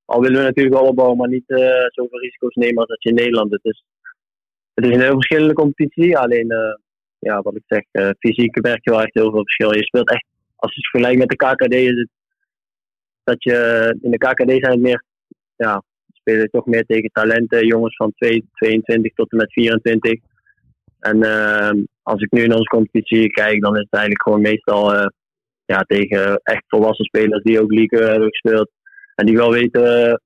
Al willen we natuurlijk wel opbouwen, maar niet zoveel risico's nemen als dat je in Nederland. Dus het is een heel verschillende competitie. Alleen, ja, wat ik zeg, fysiek merk je wel echt heel veel verschil. Je speelt echt, als je het vergelijkt met de KKD, is het dat je in de KKD zijn het meer, ja, spelen toch meer tegen talenten, jongens van 2, 22 tot en met 24. En ehm, als ik nu in onze competitie kijk, dan is het eigenlijk gewoon meestal eh, ja, tegen echt volwassen spelers die ook League hebben gespeeld. En die wel weten,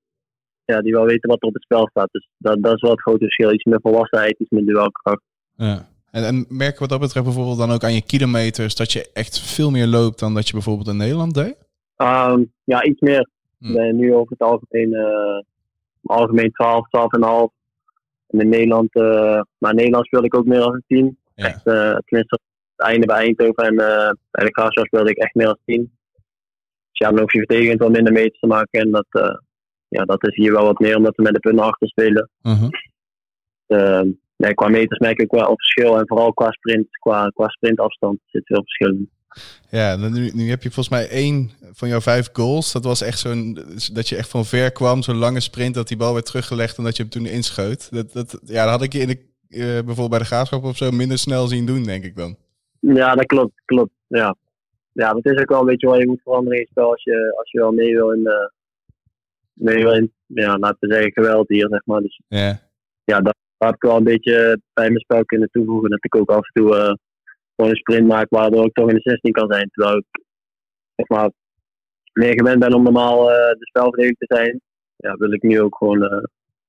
ja, die wel weten wat er op het spel staat. Dus dat, dat is wel het grote verschil. Iets meer volwassenheid, iets meer duelkracht. Ja. En, en merk wat dat betreft bijvoorbeeld dan ook aan je kilometers dat je echt veel meer loopt dan dat je bijvoorbeeld in Nederland deed? Ehm, ja, iets meer. Hm. Ik ben nu over het algemeen, eh, algemeen 12, 12,5. En in Nederland, eh, maar in Nederland speelde ik ook meer dan een 10. Ja. Echt, eh, tenminste, het einde bij Eindhoven en bij de Graafschap speelde ik echt meer dan 10. Dus ja, dan hoef je verdedigend wel minder meters te maken. En dat, ja, dat is hier wel wat meer, omdat we met de punten achter spelen. Mhm. Eh, nee, qua meters merk ik ook wel verschil. En vooral qua sprint, qua, qua sprintafstand zit veel verschil in. Ja, dan nu, nu heb je volgens mij één van jouw vijf goals. Dat was echt zo'n, dat je echt van ver kwam, zo'n lange sprint, dat die bal werd teruggelegd en dat je hem toen inschoot. Dat, dat, ja, dat had ik je in de, eh, bijvoorbeeld bij de graafschap of zo minder snel zien doen, denk ik dan. Ja, dat klopt, klopt. Ja. ja, dat is ook wel een beetje wat je moet veranderen in spel als je, als je wel mee wil in, eh mee wil in ja, laten we zeggen, geweld hier, zeg maar. Dus Ja, ja, dat heb ik wel een beetje bij mijn spel kunnen toevoegen. Dat ik ook af en toe eh, gewoon een sprint maak waardoor ik toch in de 16 kan zijn. Terwijl ik zeg maar, meer gewend ben om normaal eh, de spelverdediger te zijn. Ja, wil ik nu ook gewoon, eh,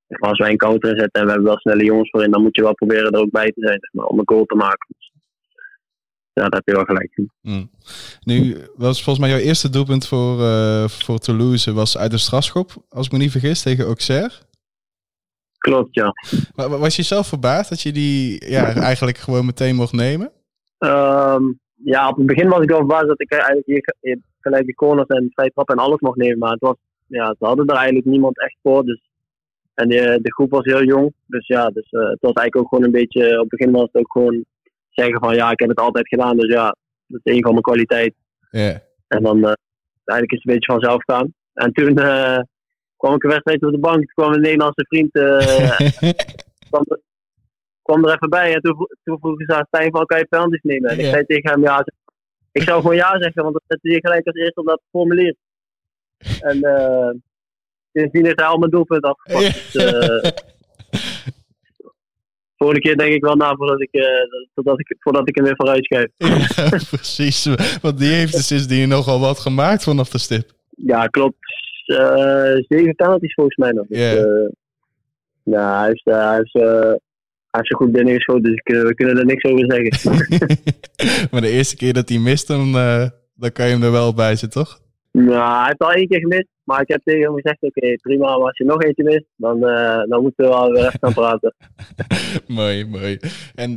zeg maar, als wij een counter inzetten en we hebben wel snelle jongens voorin, dan moet je wel proberen er ook bij te zijn, zeg maar, om een goal te maken. Dus, ja, daar heb je wel gelijk in. Mm. Nu was volgens mij jouw eerste doelpunt voor, eh, voor Toulouse was uit de strafschop, als ik me niet vergis, tegen Auxerre. Klopt, ja. Maar was je zelf verbaasd dat je die ja, eigenlijk gewoon meteen mocht nemen? Ehm, ja, op het begin was ik wel verbaasd dat ik eigenlijk hier hier gelijk de corners en vrije trappen en alles mocht nemen. Maar het was, ja, ze hadden er eigenlijk niemand echt voor. Dus, en de, de groep was heel jong. Dus ja, dus, eh, het was eigenlijk ook gewoon een beetje, op het begin was het ook gewoon zeggen van ja, ik heb het altijd gedaan. Dus ja, dat is een van mijn kwaliteiten. En dan eh, eigenlijk is het een beetje vanzelf gaan. En toen eh, kwam ik een wedstrijd op de bank. Toen kwam een Nederlandse vriend eh, kwam, kwam er even bij. En toen, toen vroeg ze aan Stijn van, kan je penalties nemen? En ik zei tegen hem, ja. Ik zou gewoon ja zeggen, want dat zette hij gelijk als eerste op dat formulier. En eh sindsdien heeft hij al mijn doelpunt afgepakt. Dus, eh, volgende keer denk ik wel na voordat ik, eh, voordat ik, voordat ik hem weer vooruit schuif. Ja, precies. Want die heeft er sindsdien nogal wat gemaakt vanaf de stip. Ja, klopt. Zeven penalties volgens mij nog. Dus, Ja. eh, ja, hij heeft, hij heeft, hij heeft ze goed binnengeschoten, dus eh, we kunnen er niks over zeggen. maar de eerste keer dat hij mist, dan, eh, dan kan je hem er wel bij zitten, toch? Nou, hij heeft al één keer gemist. Maar ik heb tegen hem gezegd, oké, prima. Maar als je nog eentje mist, dan, eh, dan moeten we wel weer even gaan praten. mooi, mooi. En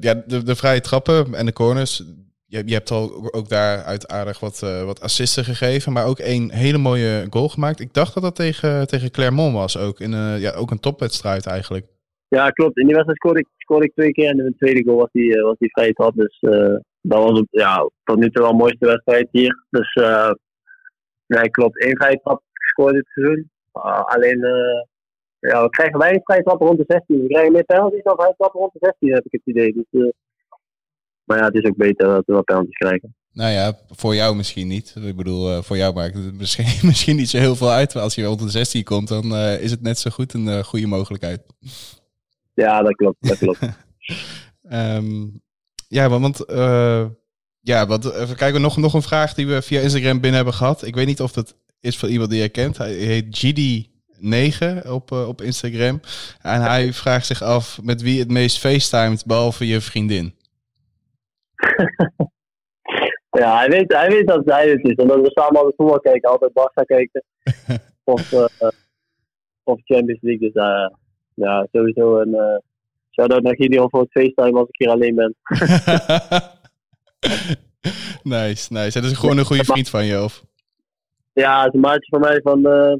ja, de, de vrije trappen en de corners. Je, je hebt al ook daaruit aardig wat, wat assisten gegeven. Maar ook een hele mooie goal gemaakt. Ik dacht dat dat tegen, tegen Clermont was. Ook, in, ja, ook een topwedstrijd eigenlijk. Ja, klopt. In die wedstrijd scoorde ik, scoorde ik twee keer. En in de tweede goal was die, eh, was die vrije trap. Dus eh, dat was het, ja, tot nu toe wel de mooiste wedstrijd hier. Dus eh nee, klopt. Eén vrije trap gescoord dit seizoen. Ah, alleen, ja, we krijgen weinig vrije trappen rond de 16. We krijgen meer penalties dan vrije trappen rond de 16, heb ik het idee. Dus, maar ja, het is ook beter dat we wel penalties krijgen. Nou ja, voor jou misschien niet. Ik bedoel, voor jou maakt het misschien, misschien niet zo heel veel uit. Maar als je onder de 16 komt, dan is het net zo goed een goede mogelijkheid. Ja, dat klopt. Dat klopt. Ehm, ja, want, eh, ja, wat, even kijken, nog, nog een vraag die we via Instagram binnen hebben gehad. Ik weet niet of dat is van iemand die jij kent. Hij heet GD9 op, eh, op Instagram. En hij vraagt zich af met wie het meest facetimet, behalve je vriendin. Ja, hij weet, hij weet dat hij het is. Omdat we samen altijd voetbal kijken, altijd Barca kijken. of, eh, of Champions League. Dus eh, ja, sowieso een uh, shout-out naar Gideon voor het FaceTime als ik hier alleen ben. nice, nice. Het is gewoon een goede vriend van je, of? Ja, het is een maatje van mij van, eh,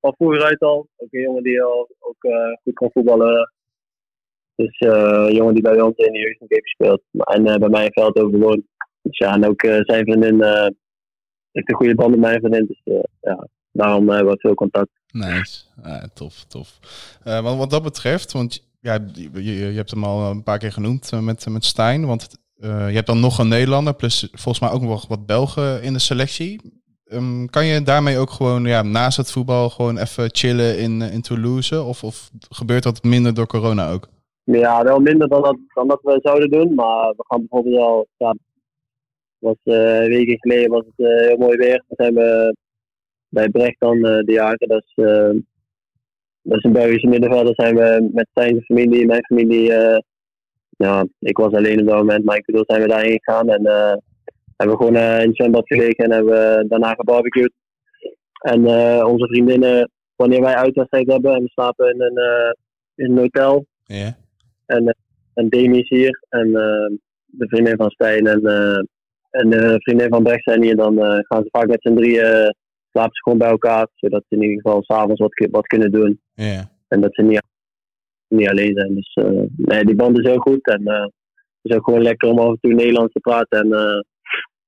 van vroeger uit al. Ook een jongen die al ook eh, goed kon voetballen. Dus een jongen die bij ons in de jeugd heeft gespeeld. En bij mij in Veldhoven woont. Dus ja, en ook zijn vriendin heeft een goede band met mijn vriendin. Dus ja, daarom hebben we veel contact. Nice. Ah, tof, tof. Uh, want wat dat betreft, want ja, je, je, hebt hem al een paar keer genoemd uh, met, met Stijn. Want uh, je hebt dan nog een Nederlander, plus volgens mij ook nog wat Belgen in de selectie. ehm, kan je daarmee ook gewoon ja, naast het voetbal gewoon even chillen in, in Toulouse? Of, of gebeurt dat minder door corona ook? Ja, wel minder dan dat, dan dat we zouden doen. Maar we gaan bijvoorbeeld al, ja, was uh, weken geleden was het uh, heel mooi weer. Dan zijn we bij Brecht dan uh, de jagen. Dat is, dat is een Belgische middenvelder. zijn we met zijn familie, mijn familie. ja, ik was alleen op dat moment, maar ik bedoel, zijn we daarheen gegaan. En hebben we gewoon in het zwembad gelegen en hebben we daarna gebarbecued. En onze vriendinnen, wanneer wij uitwedstrijd hebben en we slapen in een, in een hotel. Ja. En, en Demi is hier. En de vriendin van Stijn en en de vriendin van Brecht zijn hier, dan uh, gaan ze vaak met z'n drieën slapen ze gewoon bij elkaar. Zodat ze in ieder geval s'avonds wat, wat kunnen doen. En dat ze niet, niet alleen zijn. Dus uh, nee, die band is heel goed. En uh, het is ook gewoon lekker om af en toe Nederlands te praten. En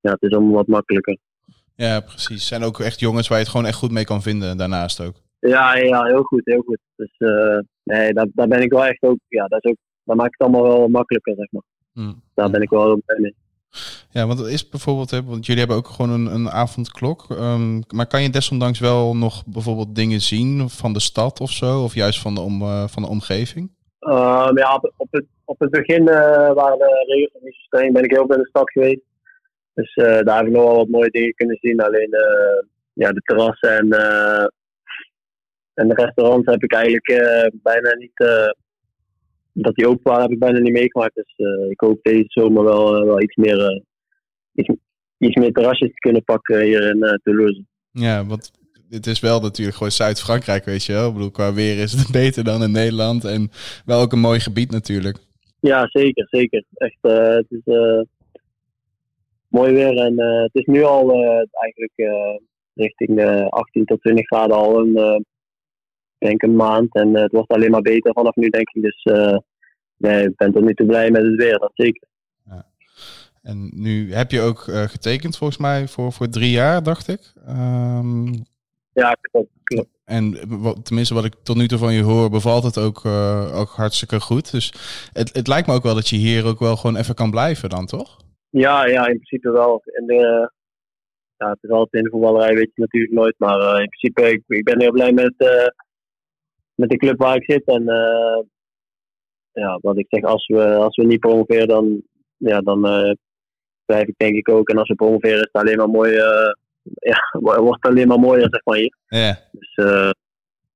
ja, het is allemaal wat makkelijker. Ja, precies. Zijn ook echt jongens waar je het gewoon echt goed mee kan vinden daarnaast ook. Ja, ja heel goed, heel goed. Dus nee, daar, daar ben ik wel echt ook, ja, dat, is ook, dat maakt het allemaal wel makkelijker, zeg maar. Mm. Daar ben ik wel heel blij mee. Ja, want het is bijvoorbeeld, want jullie hebben ook gewoon een, een avondklok. Um, maar kan je desondanks wel nog bijvoorbeeld dingen zien van de stad of zo? Of juist van de, om, uh, van de omgeving? Um, ja, op, het, op het begin uh, waren de regels niet zo. Ben ik heel veel in de stad geweest. Dus uh, daar heb ik nog wel wat mooie dingen kunnen zien. Alleen ja, de terrassen en, en de restaurants heb ik eigenlijk bijna niet dat die open waren, heb ik bijna niet meegemaakt. Dus ik hoop deze zomer wel, wel iets, meer, uh, iets, iets, meer terrasjes te kunnen pakken hier in Toulouse. Ja, want het is wel natuurlijk gewoon Zuid-Frankrijk, weet je wel. Ik bedoel, qua weer is het beter dan in Nederland. En wel ook een mooi gebied natuurlijk. Ja, zeker, zeker. Echt, het is mooi weer. En het is nu al eigenlijk richting de 18 tot 20 graden al een denk een maand. En het wordt alleen maar beter vanaf nu, denk ik. Dus uh, nee, ik ben tot nu toe blij met het weer, dat zeker. En nu heb je ook uh, getekend volgens mij voor, voor drie jaar, dacht ik. Um, ja, klopt, klopt. En wat, tenminste wat ik tot nu toe van je hoor, bevalt het ook, uh, ook hartstikke goed. Dus het, het lijkt me ook wel dat je hier ook wel gewoon even kan blijven dan, toch? Ja, ja in principe wel. En de, ja, het is altijd in de voetballerij, weet je natuurlijk nooit. Maar in principe, ik, ik ben heel blij met met de club waar ik zit. En ja, wat ik zeg, als we, als we niet promoveren, dan, ja, dan uh, blijf ik denk ik ook. En als we promoveren, is het alleen maar mooi. Uh, ja, wordt het alleen maar mooier, zeg maar hier. Ja. Dus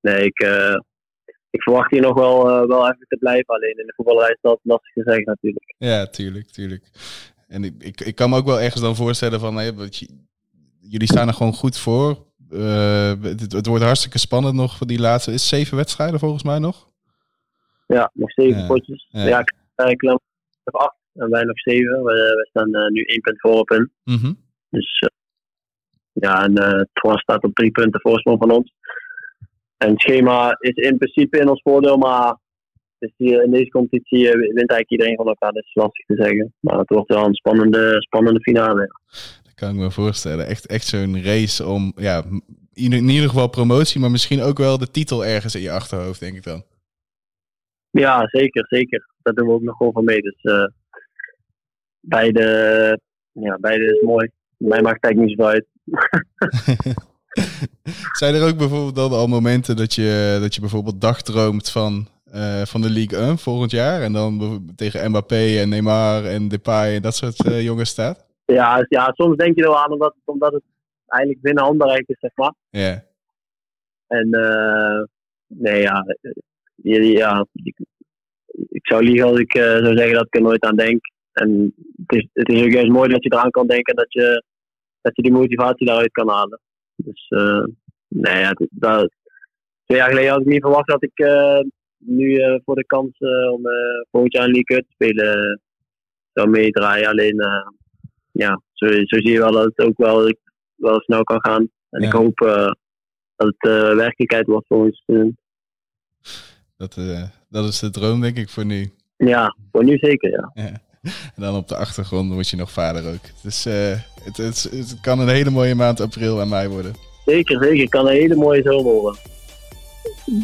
nee, ik, ik verwacht hier nog wel, wel even te blijven. Alleen in de voetballerij is dat lastig te zeggen natuurlijk. Ja, tuurlijk, tuurlijk. En ik, ik, ik kan me ook wel ergens dan voorstellen van, hey, jullie staan er gewoon goed voor. Uh, het, het, wordt hartstikke spannend nog voor die laatste. Is zeven wedstrijden volgens mij nog? Ja, nog zeven ja. potjes. Ja, ja ik heb acht en wij nog zeven. We, we staan uh, nu één punt voor op hun. Mm -hmm. Dus uh, ja, en uh, Twan staat op drie punten voorsprong van ons. En het schema is in principe in ons voordeel, maar dus hier, in deze competitie wint eigenlijk iedereen van elkaar. Dat is lastig te zeggen. Maar het wordt wel een spannende, spannende finale kan ik me voorstellen. Echt, echt zo'n race om, ja, in, in ieder geval promotie, maar misschien ook wel de titel ergens in je achterhoofd, denk ik dan. Ja, zeker, zeker. Daar doen we ook nog gewoon van mee. Dus uh, beide, ja, beide is mooi. Mij maakt het eigenlijk niet zo uit. Zijn er ook bijvoorbeeld dan al momenten dat je, dat je bijvoorbeeld dagdroomt van, uh, van de Ligue 1 volgend jaar? En dan tegen Mbappé en Neymar en Depay en dat soort uh, jongens staat? Ja, ja, soms denk je er wel aan omdat, omdat het eigenlijk binnen handbereik is, zeg maar. Ja. En uh, nee, ja, ja, ja ik, ik, zou liegen als ik zou zeggen dat ik er nooit aan denk. En het is, het is ook juist mooi dat je eraan kan denken en dat je, dat je die motivatie daaruit kan halen. Dus uh, nee, ja, dat, twee jaar geleden had ik niet verwacht dat ik nu voor de kans om volgend jaar een League te spelen zou meedraaien. Alleen ja, zo, zo zie je wel dat het ook wel, wel snel kan gaan. En Ja. ik hoop dat het werkelijkheid wordt voor ons. Dat, eh, dat is de droom, denk ik, voor nu. ja, voor nu zeker, ja. Ja. En dan op de achtergrond word je nog vader ook. Dus eh, het, het, het kan een hele mooie maand april aan mij worden. Zeker, zeker. Het kan een hele mooie zomer worden.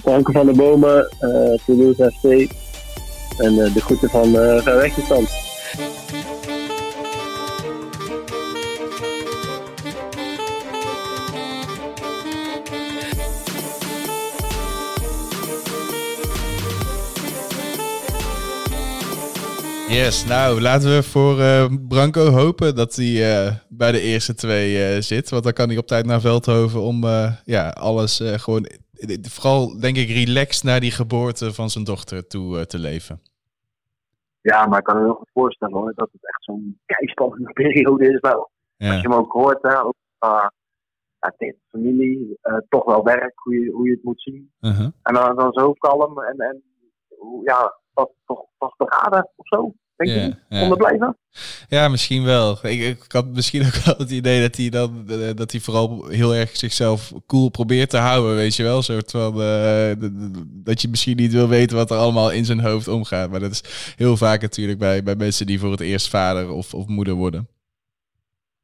Franke van de Bomen, uh, Toulouse FC. En uh, de groeten van uh, Ver Yes, nou laten we voor uh, Branco hopen dat hij uh, bij de eerste twee uh, zit. Want dan kan hij op tijd naar Veldhoven om ja, alles gewoon, vooral denk ik, relaxed naar die geboorte van zijn dochter toe te leven. Ja, maar ik kan me heel goed voorstellen hoor, dat het echt zo'n keispannende periode is wel. Ja. Als je hem ook hoort, hè, ook, ja, tegen familie, toch wel werk, hoe je, hoe je het moet zien. -huh. En dan, dan zo kalm en, en ja, toch, toch, toch beraden of zo. Denk je. Onderblijven? Ja, misschien wel. Ik, ik, had misschien ook wel het idee dat hij dan dat hij vooral heel erg zichzelf cool probeert te houden, weet je wel. Soort van uh, dat je misschien niet wil weten wat er allemaal in zijn hoofd omgaat. Maar dat is heel vaak natuurlijk bij, bij mensen die voor het eerst vader of, of moeder worden.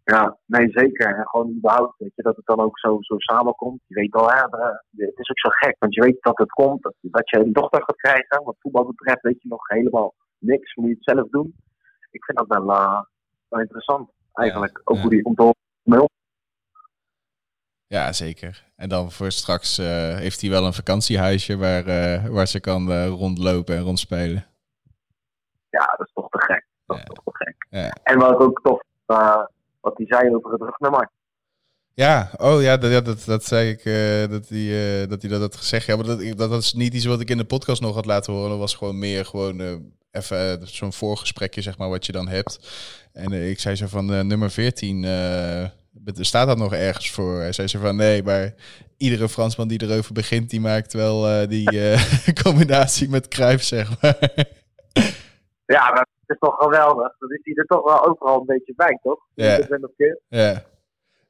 Ja, nee, zeker. En gewoon überhaupt, weet je, dat het dan ook zo, zo samenkomt. Je weet al, hè, het is ook zo gek, want je weet dat het komt, dat je een dochter gaat krijgen. Wat voetbal betreft weet je nog helemaal niks, moet je het zelf doen. Ik vind dat wel, uh, wel interessant, eigenlijk. Ja, ook ja. hoe die komt mee om. Ja, zeker. En dan voor straks uh, heeft hij wel een vakantiehuisje waar, uh, waar ze kan rondlopen en rondspelen. Ja, dat is toch te gek. Dat is toch te gek. En wat ook tof wat hij zei over het rugnummer. Ja, oh ja, dat, ja, dat, dat zei ik, dat hij dat, hij dat had gezegd. Ja, maar dat, dat, is niet iets wat ik in de podcast nog had laten horen. Dat was gewoon meer gewoon even zo'n voorgesprekje, zeg maar, wat je dan hebt. En ik zei zo van nummer 14, staat dat nog ergens voor? Hij zei zo van nee, maar iedere Fransman die erover begint, die maakt wel die combinatie met Cruijff, zeg maar. Ja, maar is toch geweldig. Dan is hij er toch wel overal een beetje bij, toch? Ja. ja.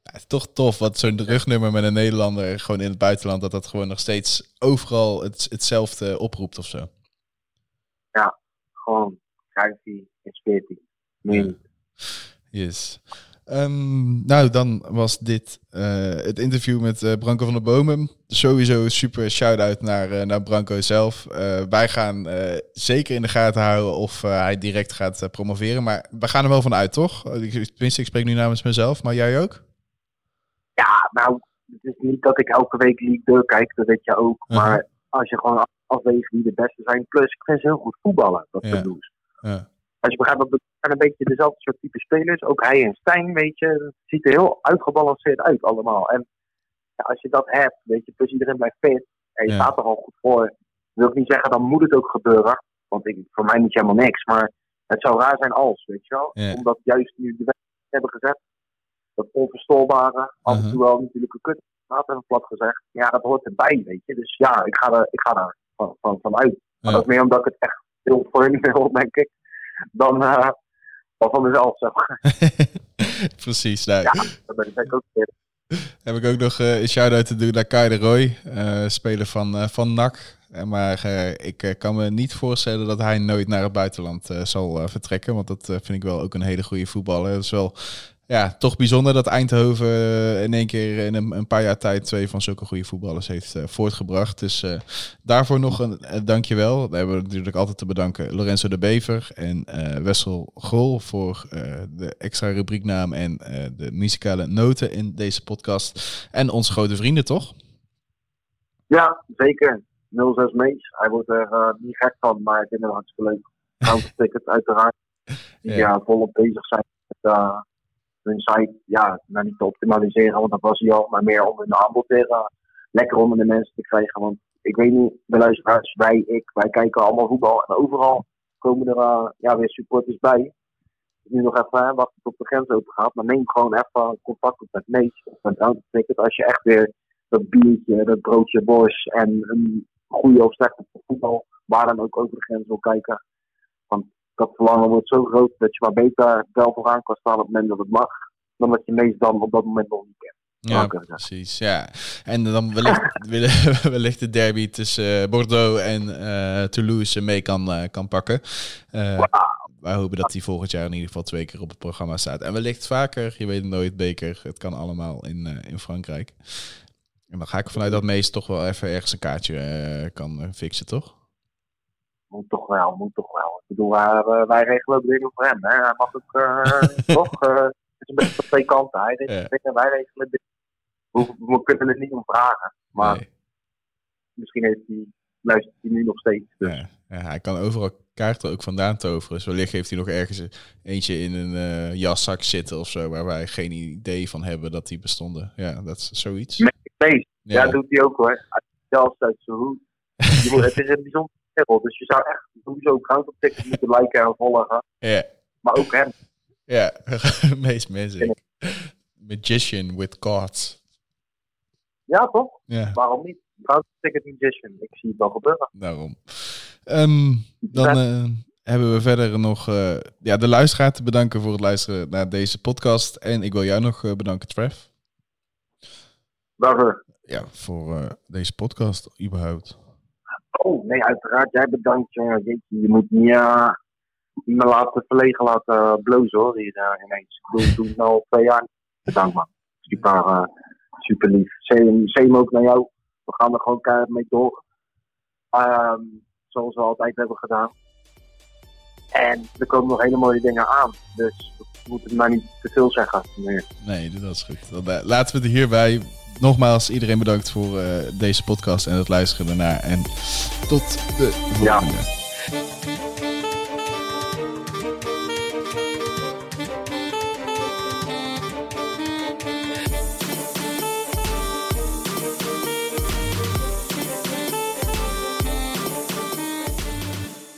Ja, toch tof wat zo'n rugnummer met een Nederlander gewoon in het buitenland, dat dat gewoon nog steeds overal het, hetzelfde oproept of zo. Gewoon 15 en 14. Nee. Yes. Um, nou, dan was dit uh, het interview met uh, Branko van der Bomen. Sowieso super shout-out naar, uh, naar Branko zelf. wij gaan zeker in de gaten houden of hij direct gaat promoveren. Maar we gaan er wel van uit, toch? Tenminste, ik spreek nu namens mezelf, maar jij ook? Ja, nou, het is niet dat ik elke week League kijk, dat weet je ook. -huh. Maar als je gewoon afweegt wie de beste zijn. Plus, ik vind ze heel goed voetballen, dat ja. doen. Ja. Als je begrijpt, dat zijn een beetje dezelfde soort type spelers. Ook hij en Stijn, weet je. Het ziet er heel uitgebalanceerd uit allemaal. En ja, als je dat hebt, weet je, plus iedereen blijft fit. En je ja. staat er al goed voor. wil ik niet zeggen, dan moet het ook gebeuren. Want ik, voor mij niet helemaal niks. Maar het zou raar zijn als, weet je wel. Ja. Omdat juist nu de wedstrijd hebben gezet. Dat onverstoorbare, af en toe wel natuurlijk een kut. Laat even plat gezegd. Ja, dat hoort erbij, weet je. Dus ja, ik ga er, ik ga er van, van, van uit. Maar dat is meer omdat ik het echt heel voor wil, denk ik dan, uh, dan van mezelf. Zeg maar. Precies. Nou. Ja, dat ben ik ook weer. Heb ik ook nog uh, een shout-out te doen naar Kai de Roy, uh, speler van, van NAC. Maar ik kan me niet voorstellen dat hij nooit naar het buitenland zal vertrekken. Want dat vind ik wel ook een hele goede voetballer. Dat is wel ja, toch bijzonder dat Eindhoven eh, in één keer in een, paar jaar tijd twee van zulke goede voetballers heeft uh, voortgebracht. Dus uh, daarvoor nog een uh, dankjewel. Daar hebben we natuurlijk altijd te bedanken Lorenzo de Bever en Wessel Grol voor de extra rubrieknaam en de muzikale noten in deze podcast. En onze grote vrienden, toch? Ja, zeker. 06 Mees. Hij wordt er niet gek van, maar ik vind het hartstikke leuk. Uiteraard. Die ja. volop bezig zijn met hun site ja, nou niet te optimaliseren, want dat was hij al, maar meer om hun aanbod weer uh, lekker onder de mensen te krijgen. Want ik weet niet, de luisteraars, wij, ik, wij kijken allemaal voetbal en overal komen er uh, ja, weer supporters bij. Nu nog even hè, wachten tot de grens open gaat, maar neem gewoon even contact op met Mees of met Ticket als je echt weer dat biertje, dat broodje bos en een goede of slechte voetbal, waar dan ook over de grens wil kijken. Want dat verlangen wordt zo groot dat je maar beter wel vooraan kan staan op het moment dat het mag, dan dat je meest dan op dat moment nog niet kent. Ja, precies. Ja. En dan wellicht, wellicht de derby tussen eh, Bordeaux en uh, Toulouse mee kan, uh, kan pakken. Uh, wow. Wij hopen dat die volgend jaar in ieder geval twee keer op het programma staat. En wellicht vaker, je weet het nooit, beker. Het kan allemaal in, in Frankrijk. En dan ga ik vanuit dat Mees toch wel even ergens een kaartje kan fixen, toch? Moet toch wel, moet toch wel. Ik bedoel, wij, wij regelen ook dingen voor hem. Hè. Hij mag ook uh, toch. Uh, het is een beetje van twee kanten. Hij regelt ja. dingen, wij regelen dingen. We, we, kunnen het niet om vragen. Maar nee. misschien heeft hij luistert hij nu nog steeds. Dus. Ja, ja, hij kan overal kaarten ook vandaan toveren. Dus wellicht heeft hij nog ergens eentje in een uh, jaszak zitten of zo, waar wij geen idee van hebben dat die bestonden. Ja, dat is zoiets. Nee, ja. ja, doet hij ook hoor. Zelfs uit zijn hoed. het is een bijzonder dus je zou echt sowieso Tickets moeten liken en volgen. Ja. Maar ook hem. Ja, meest mensen. Magician with cards. Ja, toch? Ja. Waarom niet? Ticket Magician. Ik zie het wel gebeuren. Daarom. Um, dan uh, hebben we verder nog uh, ja, de luisteraar te bedanken voor het luisteren naar deze podcast. En ik wil jou nog uh, bedanken, Trev. Waarvoor? Ja, voor deze podcast überhaupt. Oh, nee, uiteraard. Jij bedankt. Jeetje, je moet niet, niet me laten verlegen laten blozen, hoor. Hier uh, ineens. Ik doe, het al twee jaar. Bedankt, man. Super, uh, super lief. Same ook naar jou. We gaan er gewoon keihard mee door. Um, zoals we altijd hebben gedaan. En er komen nog hele mooie dingen aan. Dus we moeten maar niet te veel zeggen. Nee, dat is goed. Laten we het hierbij nogmaals iedereen bedankt voor uh, deze podcast en het luisteren ernaar. En tot de volgende.